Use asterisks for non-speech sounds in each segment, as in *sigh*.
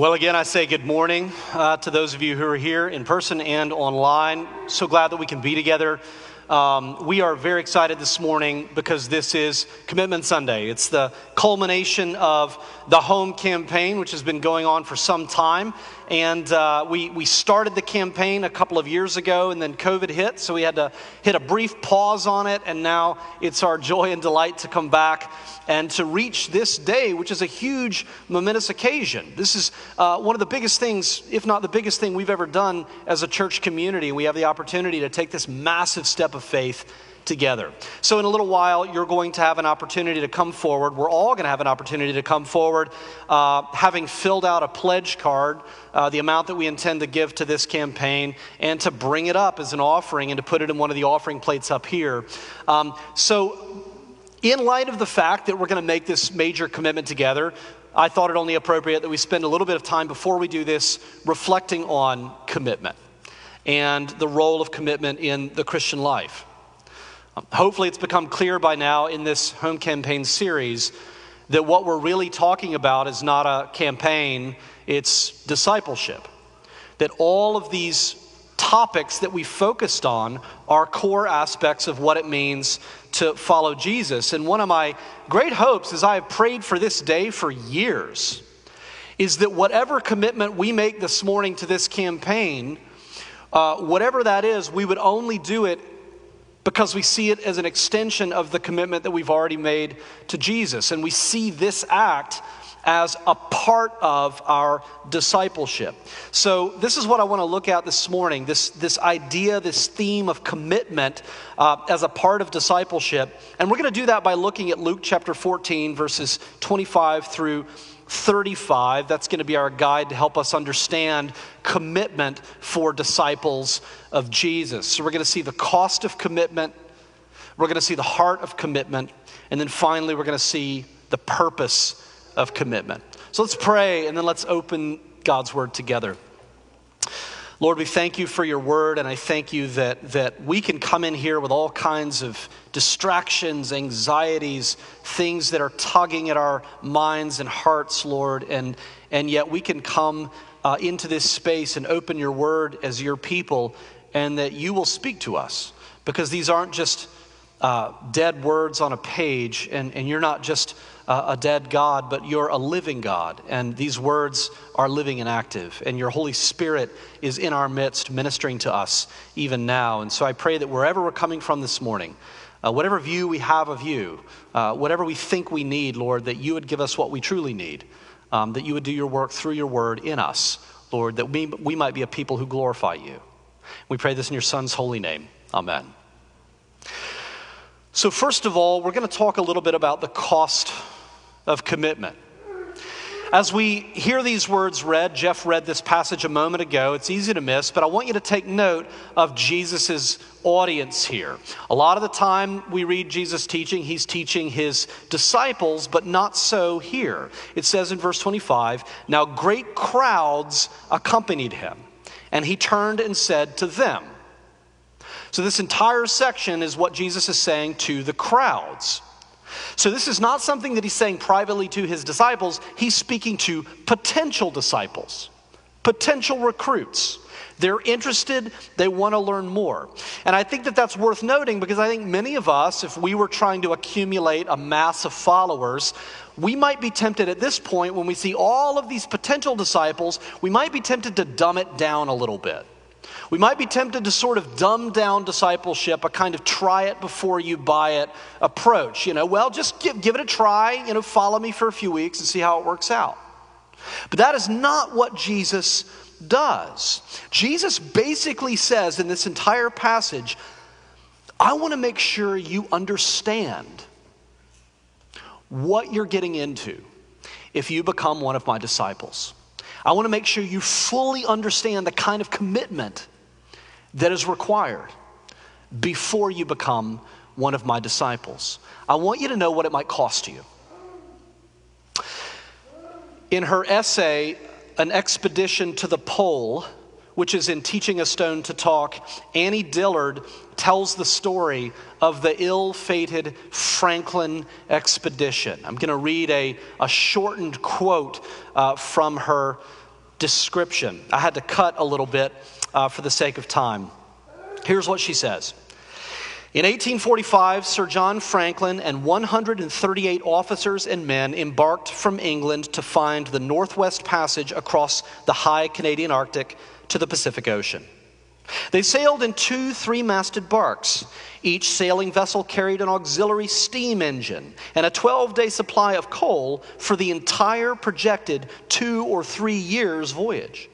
Well, again, I say good morning uh, to those of you who are here in person and online. So glad that we can be together. Um, we are very excited this morning because this is Commitment Sunday. It's the culmination of the home campaign, which has been going on for some time. And uh, we, we started the campaign a couple of years ago, and then COVID hit, so we had to hit a brief pause on it. And now it's our joy and delight to come back and to reach this day, which is a huge, momentous occasion. This is uh, one of the biggest things, if not the biggest thing we've ever done as a church community. We have the opportunity to take this massive step of faith together. So, in a little while, you're going to have an opportunity to come forward. We're all going to have an opportunity to come forward, uh, having filled out a pledge card, uh, the amount that we intend to give to this campaign, and to bring it up as an offering and to put it in one of the offering plates up here. Um, so, in light of the fact that we're going to make this major commitment together, I thought it only appropriate that we spend a little bit of time before we do this reflecting on commitment and the role of commitment in the Christian life. Hopefully, it's become clear by now in this home campaign series that what we're really talking about is not a campaign, it's discipleship. That all of these topics that we focused on are core aspects of what it means to follow Jesus. And one of my great hopes, as I have prayed for this day for years, is that whatever commitment we make this morning to this campaign, uh, whatever that is, we would only do it because we see it as an extension of the commitment that we've already made to Jesus. And we see this act as a part of our discipleship. So, this is what I want to look at this morning this, this idea, this theme of commitment uh, as a part of discipleship. And we're going to do that by looking at Luke chapter 14, verses 25 through 35. That's going to be our guide to help us understand commitment for disciples of Jesus. So we're going to see the cost of commitment, we're going to see the heart of commitment, and then finally we're going to see the purpose of commitment. So let's pray and then let's open God's word together. Lord, we thank you for your word, and I thank you that, that we can come in here with all kinds of distractions, anxieties, things that are tugging at our minds and hearts, Lord, and, and yet we can come uh, into this space and open your word as your people, and that you will speak to us. Because these aren't just uh, dead words on a page, and, and you're not just a dead God, but you're a living God. And these words are living and active. And your Holy Spirit is in our midst, ministering to us even now. And so I pray that wherever we're coming from this morning, uh, whatever view we have of you, uh, whatever we think we need, Lord, that you would give us what we truly need, um, that you would do your work through your word in us, Lord, that we, we might be a people who glorify you. We pray this in your Son's holy name. Amen. So, first of all, we're going to talk a little bit about the cost of commitment. As we hear these words read, Jeff read this passage a moment ago. It's easy to miss, but I want you to take note of Jesus' audience here. A lot of the time we read Jesus teaching, he's teaching his disciples, but not so here. It says in verse 25 Now great crowds accompanied him, and he turned and said to them, So this entire section is what Jesus is saying to the crowds. So, this is not something that he's saying privately to his disciples. He's speaking to potential disciples, potential recruits. They're interested, they want to learn more. And I think that that's worth noting because I think many of us, if we were trying to accumulate a mass of followers, we might be tempted at this point when we see all of these potential disciples, we might be tempted to dumb it down a little bit. We might be tempted to sort of dumb down discipleship, a kind of try it before you buy it approach. You know, well, just give, give it a try, you know, follow me for a few weeks and see how it works out. But that is not what Jesus does. Jesus basically says in this entire passage, I want to make sure you understand what you're getting into if you become one of my disciples. I want to make sure you fully understand the kind of commitment that is required before you become one of my disciples. I want you to know what it might cost you. In her essay, An Expedition to the Pole, which is in Teaching a Stone to Talk, Annie Dillard tells the story of the ill fated Franklin expedition. I'm going to read a, a shortened quote uh, from her description. I had to cut a little bit uh, for the sake of time. Here's what she says. In 1845, Sir John Franklin and 138 officers and men embarked from England to find the Northwest Passage across the high Canadian Arctic to the Pacific Ocean. They sailed in two three masted barks. Each sailing vessel carried an auxiliary steam engine and a 12 day supply of coal for the entire projected two or three years voyage.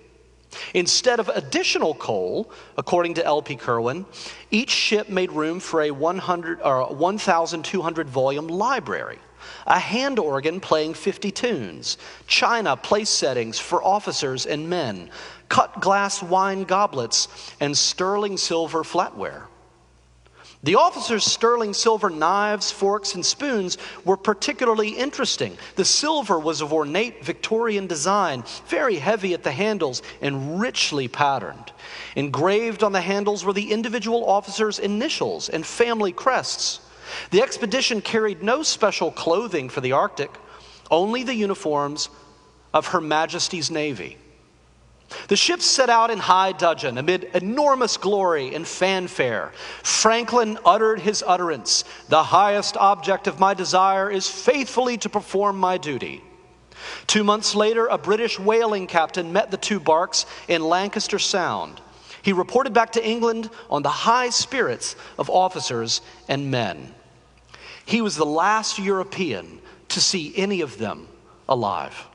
Instead of additional coal, according to L.P. Kirwan, each ship made room for a 100, or 1,200 volume library, a hand organ playing 50 tunes, china place settings for officers and men, cut glass wine goblets, and sterling silver flatware. The officers' sterling silver knives, forks, and spoons were particularly interesting. The silver was of ornate Victorian design, very heavy at the handles and richly patterned. Engraved on the handles were the individual officers' initials and family crests. The expedition carried no special clothing for the Arctic, only the uniforms of Her Majesty's Navy. The ship set out in high dudgeon amid enormous glory and fanfare. Franklin uttered his utterance The highest object of my desire is faithfully to perform my duty. Two months later, a British whaling captain met the two barks in Lancaster Sound. He reported back to England on the high spirits of officers and men. He was the last European to see any of them alive.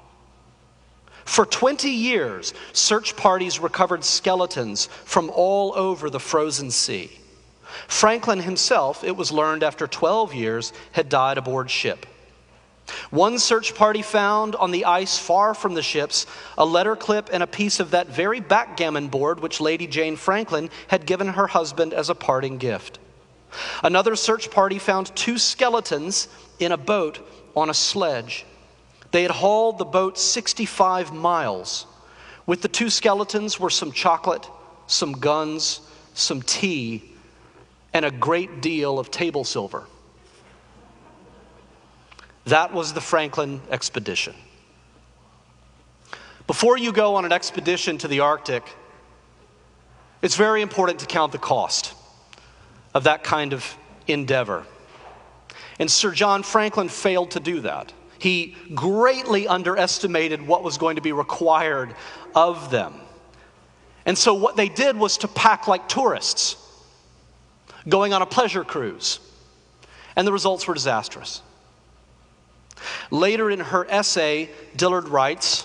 For 20 years, search parties recovered skeletons from all over the frozen sea. Franklin himself, it was learned after 12 years, had died aboard ship. One search party found on the ice far from the ships a letter clip and a piece of that very backgammon board which Lady Jane Franklin had given her husband as a parting gift. Another search party found two skeletons in a boat on a sledge. They had hauled the boat 65 miles. With the two skeletons were some chocolate, some guns, some tea, and a great deal of table silver. That was the Franklin expedition. Before you go on an expedition to the Arctic, it's very important to count the cost of that kind of endeavor. And Sir John Franklin failed to do that. He greatly underestimated what was going to be required of them. And so, what they did was to pack like tourists, going on a pleasure cruise. And the results were disastrous. Later in her essay, Dillard writes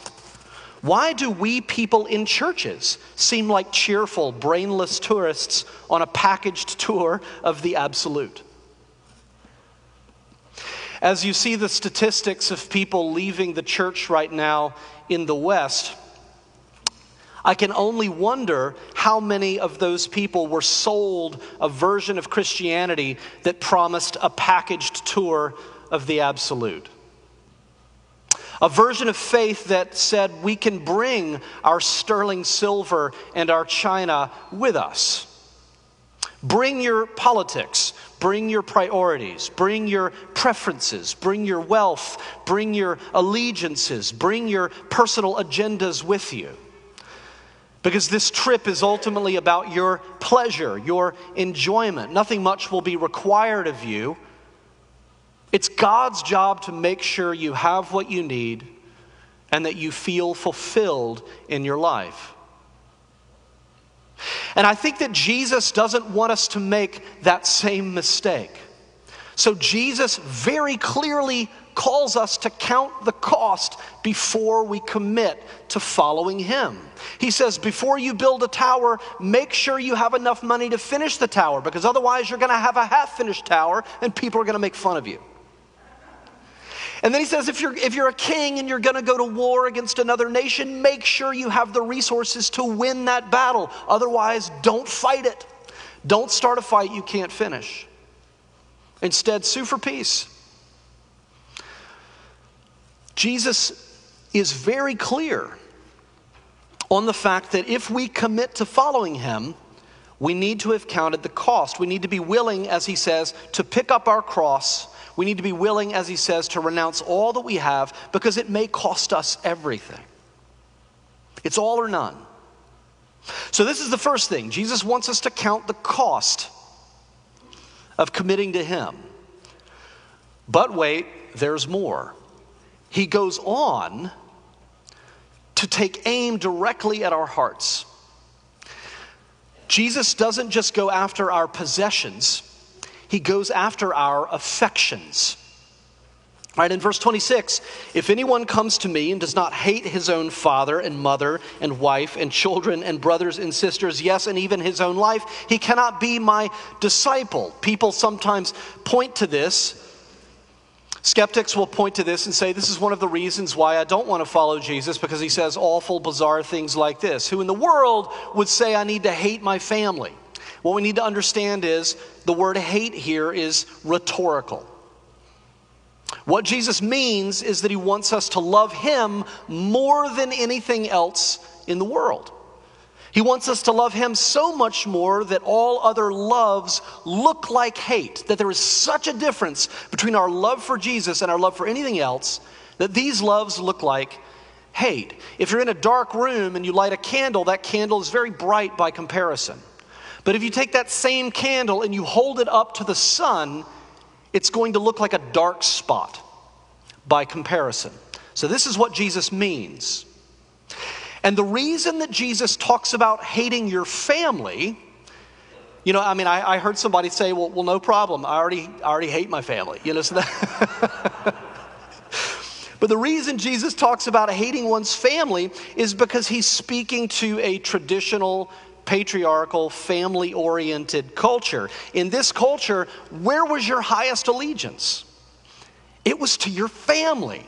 Why do we people in churches seem like cheerful, brainless tourists on a packaged tour of the absolute? As you see the statistics of people leaving the church right now in the West, I can only wonder how many of those people were sold a version of Christianity that promised a packaged tour of the absolute. A version of faith that said we can bring our sterling silver and our china with us. Bring your politics, Bring your priorities, bring your preferences, bring your wealth, bring your allegiances, bring your personal agendas with you. Because this trip is ultimately about your pleasure, your enjoyment. Nothing much will be required of you. It's God's job to make sure you have what you need and that you feel fulfilled in your life. And I think that Jesus doesn't want us to make that same mistake. So Jesus very clearly calls us to count the cost before we commit to following him. He says, before you build a tower, make sure you have enough money to finish the tower, because otherwise you're going to have a half finished tower and people are going to make fun of you. And then he says, if you're, if you're a king and you're going to go to war against another nation, make sure you have the resources to win that battle. Otherwise, don't fight it. Don't start a fight you can't finish. Instead, sue for peace. Jesus is very clear on the fact that if we commit to following him, we need to have counted the cost. We need to be willing, as he says, to pick up our cross we need to be willing, as he says, to renounce all that we have because it may cost us everything. It's all or none. So, this is the first thing. Jesus wants us to count the cost of committing to Him. But wait, there's more. He goes on to take aim directly at our hearts. Jesus doesn't just go after our possessions, He goes after our affections. Right, in verse 26, if anyone comes to me and does not hate his own father and mother and wife and children and brothers and sisters, yes, and even his own life, he cannot be my disciple. People sometimes point to this. Skeptics will point to this and say, This is one of the reasons why I don't want to follow Jesus because he says awful, bizarre things like this. Who in the world would say, I need to hate my family? What we need to understand is the word hate here is rhetorical. What Jesus means is that he wants us to love him more than anything else in the world. He wants us to love him so much more that all other loves look like hate, that there is such a difference between our love for Jesus and our love for anything else that these loves look like hate. If you're in a dark room and you light a candle, that candle is very bright by comparison. But if you take that same candle and you hold it up to the sun, it's going to look like a dark spot by comparison. So, this is what Jesus means. And the reason that Jesus talks about hating your family, you know, I mean, I, I heard somebody say, well, well, no problem. I already, I already hate my family. You know, so that. *laughs* but the reason Jesus talks about hating one's family is because he's speaking to a traditional patriarchal, family oriented culture. In this culture, where was your highest allegiance? It was to your family.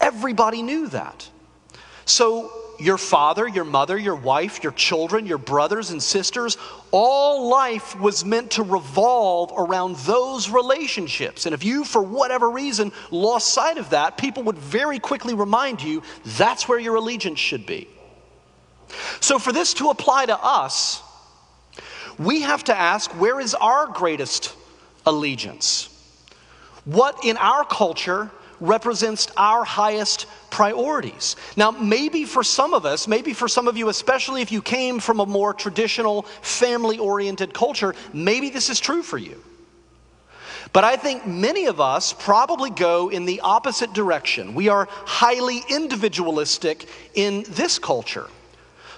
Everybody knew that. So, your father, your mother, your wife, your children, your brothers and sisters, all life was meant to revolve around those relationships. And if you, for whatever reason, lost sight of that, people would very quickly remind you that's where your allegiance should be. So, for this to apply to us, we have to ask where is our greatest allegiance? What in our culture represents our highest priorities? Now, maybe for some of us, maybe for some of you, especially if you came from a more traditional family oriented culture, maybe this is true for you. But I think many of us probably go in the opposite direction. We are highly individualistic in this culture.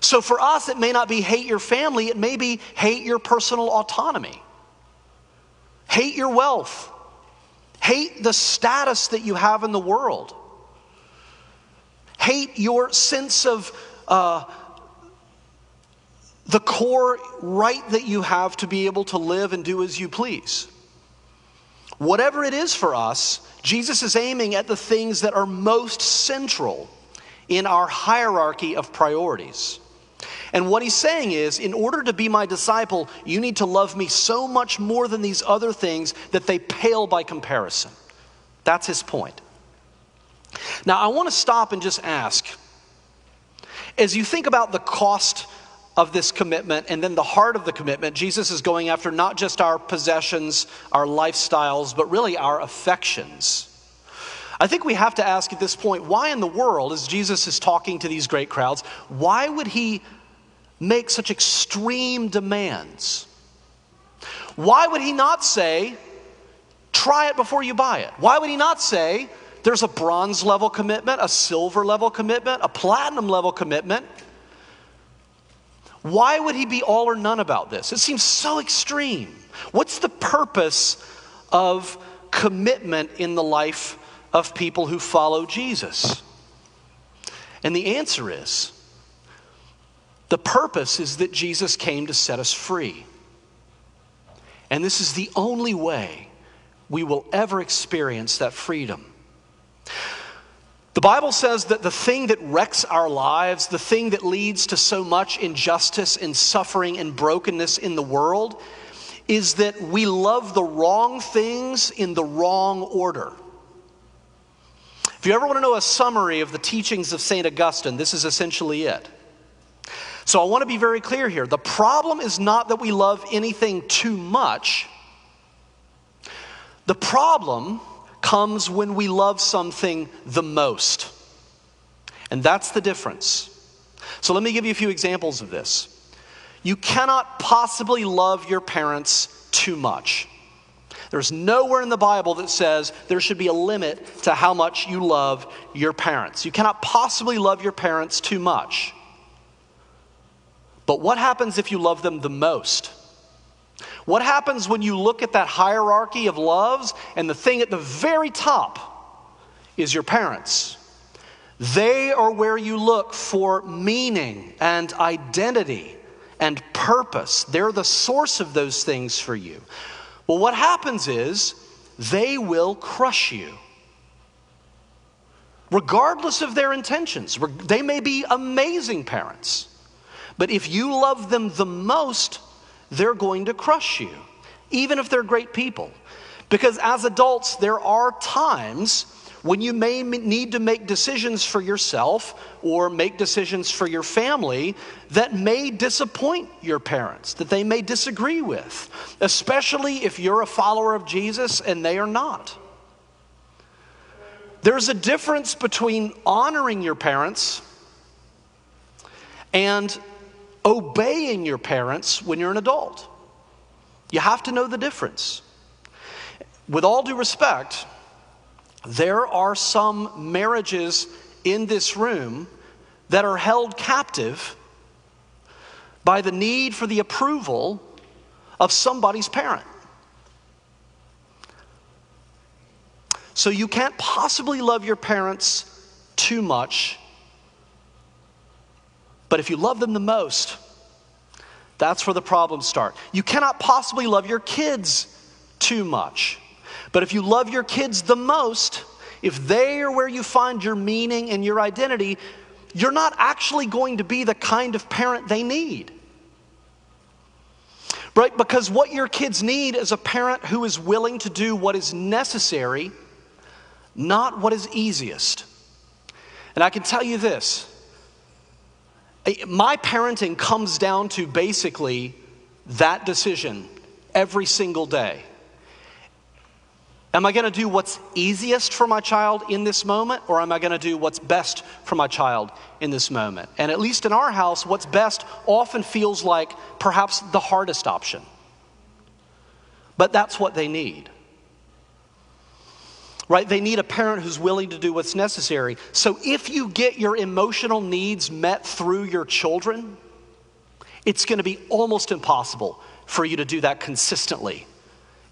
So for us, it may not be hate your family, it may be hate your personal autonomy, hate your wealth, hate the status that you have in the world, hate your sense of uh, the core right that you have to be able to live and do as you please. Whatever it is for us, Jesus is aiming at the things that are most central in our hierarchy of priorities. And what he's saying is, in order to be my disciple, you need to love me so much more than these other things that they pale by comparison. That's his point. Now, I want to stop and just ask as you think about the cost of this commitment and then the heart of the commitment, Jesus is going after not just our possessions, our lifestyles, but really our affections. I think we have to ask at this point why in the world, as Jesus is talking to these great crowds, why would he make such extreme demands? Why would he not say, try it before you buy it? Why would he not say, there's a bronze level commitment, a silver level commitment, a platinum level commitment? Why would he be all or none about this? It seems so extreme. What's the purpose of commitment in the life of people who follow Jesus? And the answer is the purpose is that Jesus came to set us free. And this is the only way we will ever experience that freedom. The Bible says that the thing that wrecks our lives, the thing that leads to so much injustice and suffering and brokenness in the world, is that we love the wrong things in the wrong order. If you ever want to know a summary of the teachings of St. Augustine, this is essentially it. So I want to be very clear here. The problem is not that we love anything too much. The problem comes when we love something the most. And that's the difference. So let me give you a few examples of this. You cannot possibly love your parents too much. There's nowhere in the Bible that says there should be a limit to how much you love your parents. You cannot possibly love your parents too much. But what happens if you love them the most? What happens when you look at that hierarchy of loves and the thing at the very top is your parents? They are where you look for meaning and identity and purpose. They're the source of those things for you. Well, what happens is they will crush you. Regardless of their intentions, they may be amazing parents. But if you love them the most, they're going to crush you, even if they're great people. Because as adults, there are times when you may need to make decisions for yourself or make decisions for your family that may disappoint your parents, that they may disagree with, especially if you're a follower of Jesus and they are not. There's a difference between honoring your parents and obeying your parents when you're an adult. You have to know the difference. With all due respect, there are some marriages in this room that are held captive by the need for the approval of somebody's parent. So you can't possibly love your parents too much but if you love them the most, that's where the problems start. You cannot possibly love your kids too much. But if you love your kids the most, if they are where you find your meaning and your identity, you're not actually going to be the kind of parent they need. Right? Because what your kids need is a parent who is willing to do what is necessary, not what is easiest. And I can tell you this my parenting comes down to basically that decision every single day. Am I going to do what's easiest for my child in this moment, or am I going to do what's best for my child in this moment? And at least in our house, what's best often feels like perhaps the hardest option. But that's what they need right? They need a parent who's willing to do what's necessary. So if you get your emotional needs met through your children, it's going to be almost impossible for you to do that consistently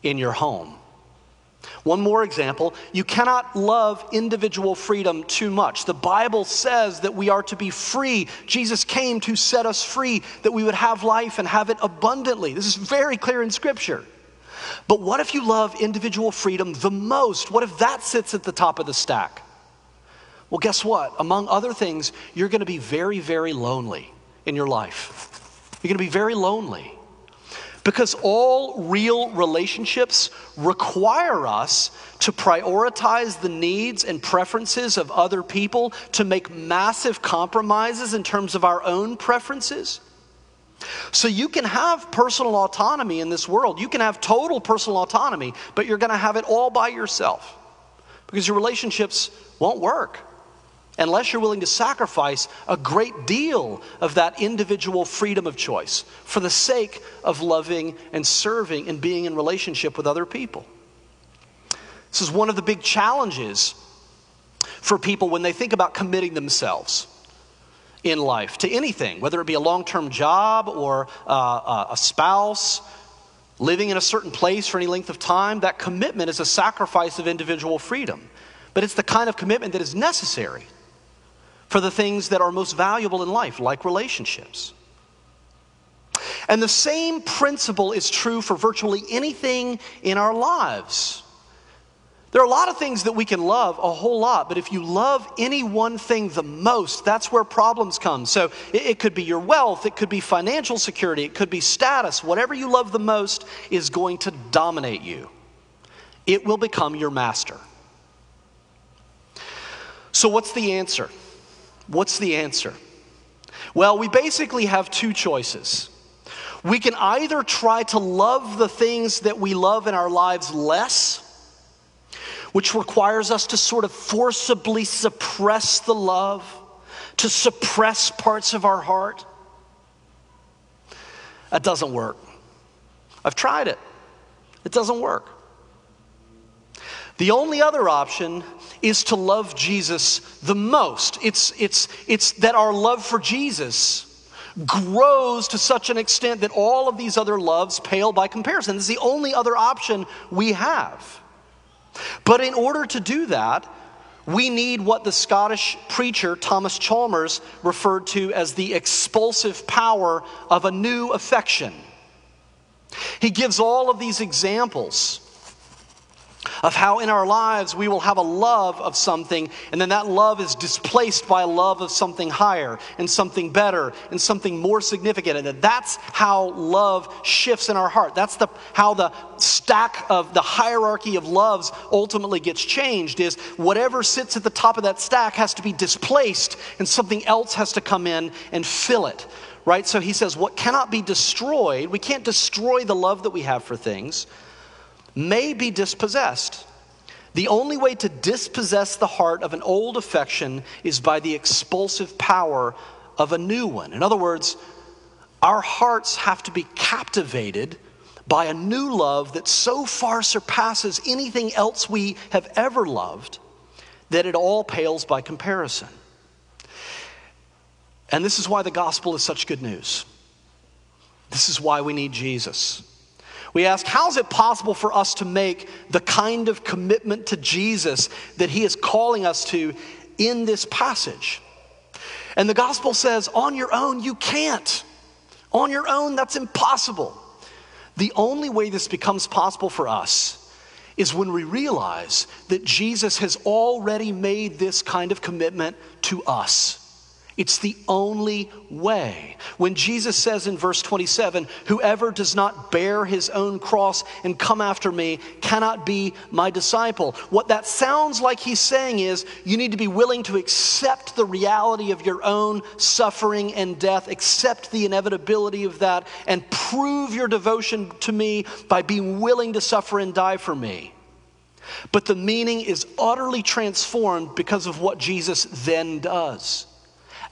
in your home. One more example you cannot love individual freedom too much. The Bible says that we are to be free. Jesus came to set us free, that we would have life and have it abundantly. This is very clear in Scripture. But what if you love individual freedom the most? What if that sits at the top of the stack? Well, guess what? Among other things, you're going to be very, very lonely in your life. You're going to be very lonely. Because all real relationships require us to prioritize the needs and preferences of other people, to make massive compromises in terms of our own preferences. So you can have personal autonomy in this world. You can have total personal autonomy, but you're going to have it all by yourself because your relationships won't work unless you're willing to sacrifice a great deal of that individual freedom of choice for the sake of loving and serving and being in relationship with other people. This is one of the big challenges for people when they think about committing themselves in life to anything, whether it be a long term job or uh, uh, a spouse, living in a certain place for any length of time, that commitment is a sacrifice of individual freedom. But it's the kind of commitment that is necessary for the things that are most valuable in life, like relationships. And the same principle is true for virtually anything in our lives. There are a lot of things that we can love a whole lot, but if you love any one thing the most, that's where problems come. So it, it, could be your wealth, it could be financial security, it could be status. Whatever you love the most is going to dominate you, it will become your master. So, what's the answer? What's the answer? Well, we basically have two choices. We can either try to love the things that we love in our lives less which requires us to sort of forcibly suppress the love, to suppress parts of our heart. That doesn't work. I've tried it, it doesn't work. The only other option is to love Jesus the most. It's, it's, it's that our love for Jesus grows to such an extent that all of these other loves pale by comparison. This is the only other option we have. But in order to do that, we need what the Scottish preacher Thomas Chalmers referred to as the expulsive power of a new affection. He gives all of these examples of how in our lives we will have a love of something, and then that love is displaced by a love of something higher and something better and something more significant. And that that's how love shifts in our heart. That's the, how the stack of the hierarchy of loves ultimately gets changed is whatever sits at the top of that stack has to be displaced and something else has to come in and fill it right? So he says, what cannot be destroyed, we can't destroy the love that we have for things, may be dispossessed. The only way to dispossess the heart of an old affection is by the expulsive power of a new one. In other words, our hearts have to be captivated by a new love that so far surpasses anything else we have ever loved that it all pales by comparison. And this is why the gospel is such good news. This is why we need Jesus. We ask, how is it possible for us to make the kind of commitment to Jesus that he is calling us to in this passage? And the gospel says, on your own, you can't. On your own, that's impossible. The only way this becomes possible for us is when we realize that Jesus has already made this kind of commitment to us. It's the only way. When Jesus says in verse 27, Whoever does not bear his own cross and come after me cannot be my disciple. What that sounds like he's saying is you need to be willing to accept the reality of your own suffering and death, accept the inevitability of that, and prove your devotion to me by being willing to suffer and die for me. But the meaning is utterly transformed because of what Jesus then does.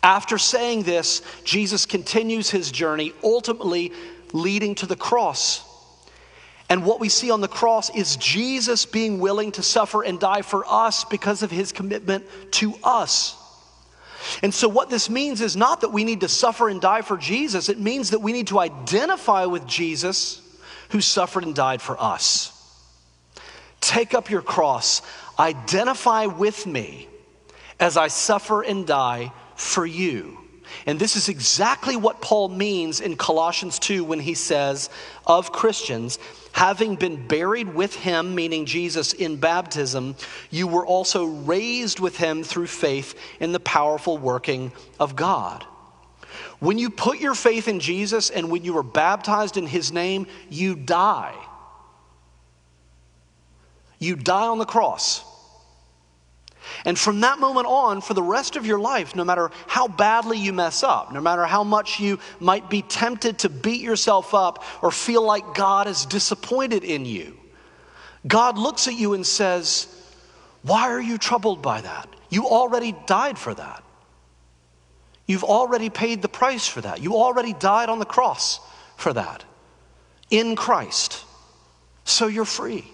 After saying this, Jesus continues his journey, ultimately leading to the cross. And what we see on the cross is Jesus being willing to suffer and die for us because of his commitment to us. And so, what this means is not that we need to suffer and die for Jesus, it means that we need to identify with Jesus who suffered and died for us. Take up your cross, identify with me as I suffer and die for you. And this is exactly what Paul means in Colossians 2 when he says of Christians, having been buried with him, meaning Jesus, in baptism, you were also raised with him through faith in the powerful working of God. When you put your faith in Jesus and when you were baptized in his name, you die. You die on the cross. And from that moment on, for the rest of your life, no matter how badly you mess up, no matter how much you might be tempted to beat yourself up or feel like God is disappointed in you, God looks at you and says, Why are you troubled by that? You already died for that. You've already paid the price for that. You already died on the cross for that in Christ. So you're free.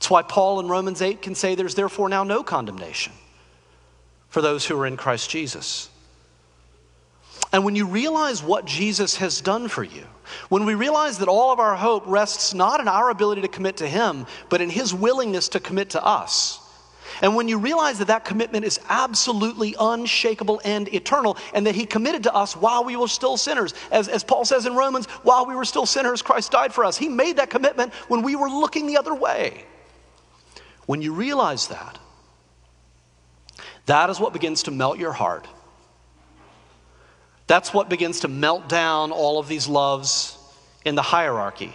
That's why Paul in Romans 8 can say there's therefore now no condemnation for those who are in Christ Jesus. And when you realize what Jesus has done for you, when we realize that all of our hope rests not in our ability to commit to Him, but in His willingness to commit to us, and when you realize that that commitment is absolutely unshakable and eternal, and that He committed to us while we were still sinners, as, as Paul says in Romans, while we were still sinners, Christ died for us. He made that commitment when we were looking the other way. When you realize that, that is what begins to melt your heart. That's what begins to melt down all of these loves in the hierarchy.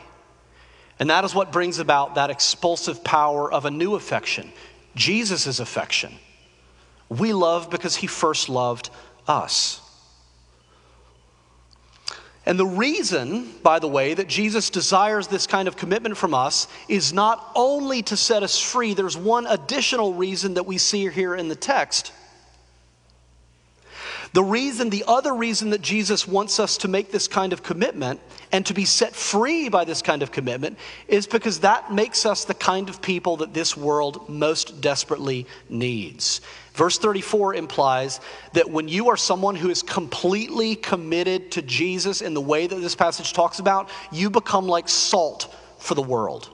And that is what brings about that expulsive power of a new affection, Jesus' affection. We love because he first loved us. And the reason, by the way, that Jesus desires this kind of commitment from us is not only to set us free, there's one additional reason that we see here in the text. The reason, the other reason that Jesus wants us to make this kind of commitment and to be set free by this kind of commitment is because that makes us the kind of people that this world most desperately needs. Verse 34 implies that when you are someone who is completely committed to Jesus in the way that this passage talks about, you become like salt for the world.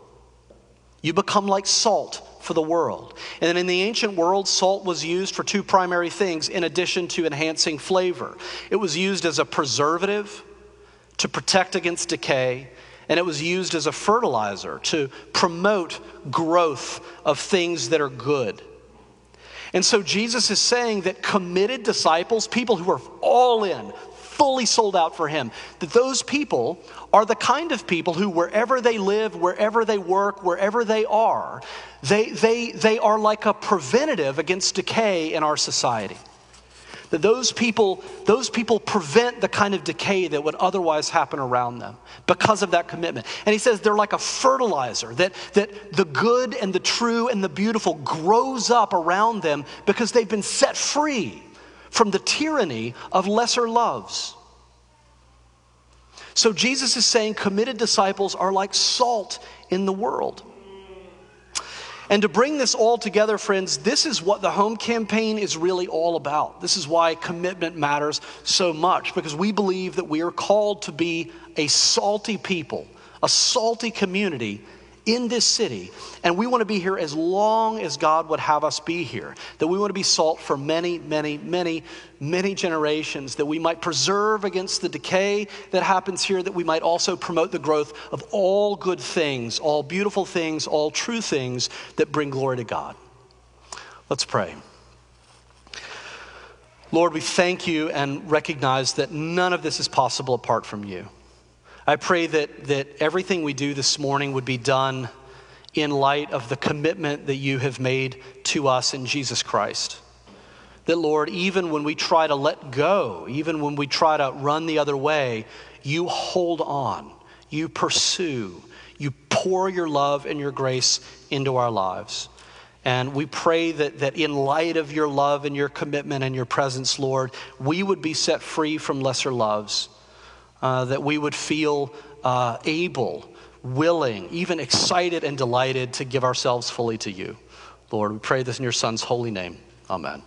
You become like salt for the world. And in the ancient world, salt was used for two primary things in addition to enhancing flavor it was used as a preservative to protect against decay, and it was used as a fertilizer to promote growth of things that are good. And so Jesus is saying that committed disciples, people who are all in, fully sold out for Him, that those people are the kind of people who, wherever they live, wherever they work, wherever they are, they, they, they are like a preventative against decay in our society. That those people, those people prevent the kind of decay that would otherwise happen around them because of that commitment. And he says they're like a fertilizer, that, that the good and the true and the beautiful grows up around them because they've been set free from the tyranny of lesser loves. So Jesus is saying committed disciples are like salt in the world. And to bring this all together, friends, this is what the home campaign is really all about. This is why commitment matters so much, because we believe that we are called to be a salty people, a salty community in this city. And we want to be here as long as God would have us be here. That we want to be salt for many, many, many, many generations. That we might preserve against the decay that happens here. That we might also promote the growth of all good things, all beautiful things, all true things that bring glory to God. Let's pray. Lord, we thank you and recognize that none of this is possible apart from you. I pray that, that everything we do this morning would be done in light of the commitment that you have made to us in Jesus Christ. That, Lord, even when we try to let go, even when we try to run the other way, you hold on, you pursue, you pour your love and your grace into our lives. And we pray that, that in light of your love and your commitment and your presence, Lord, we would be set free from lesser loves uh, that we would feel uh, able, willing, even excited and delighted to give ourselves fully to you. Lord, we pray this in your Son's holy name. Amen.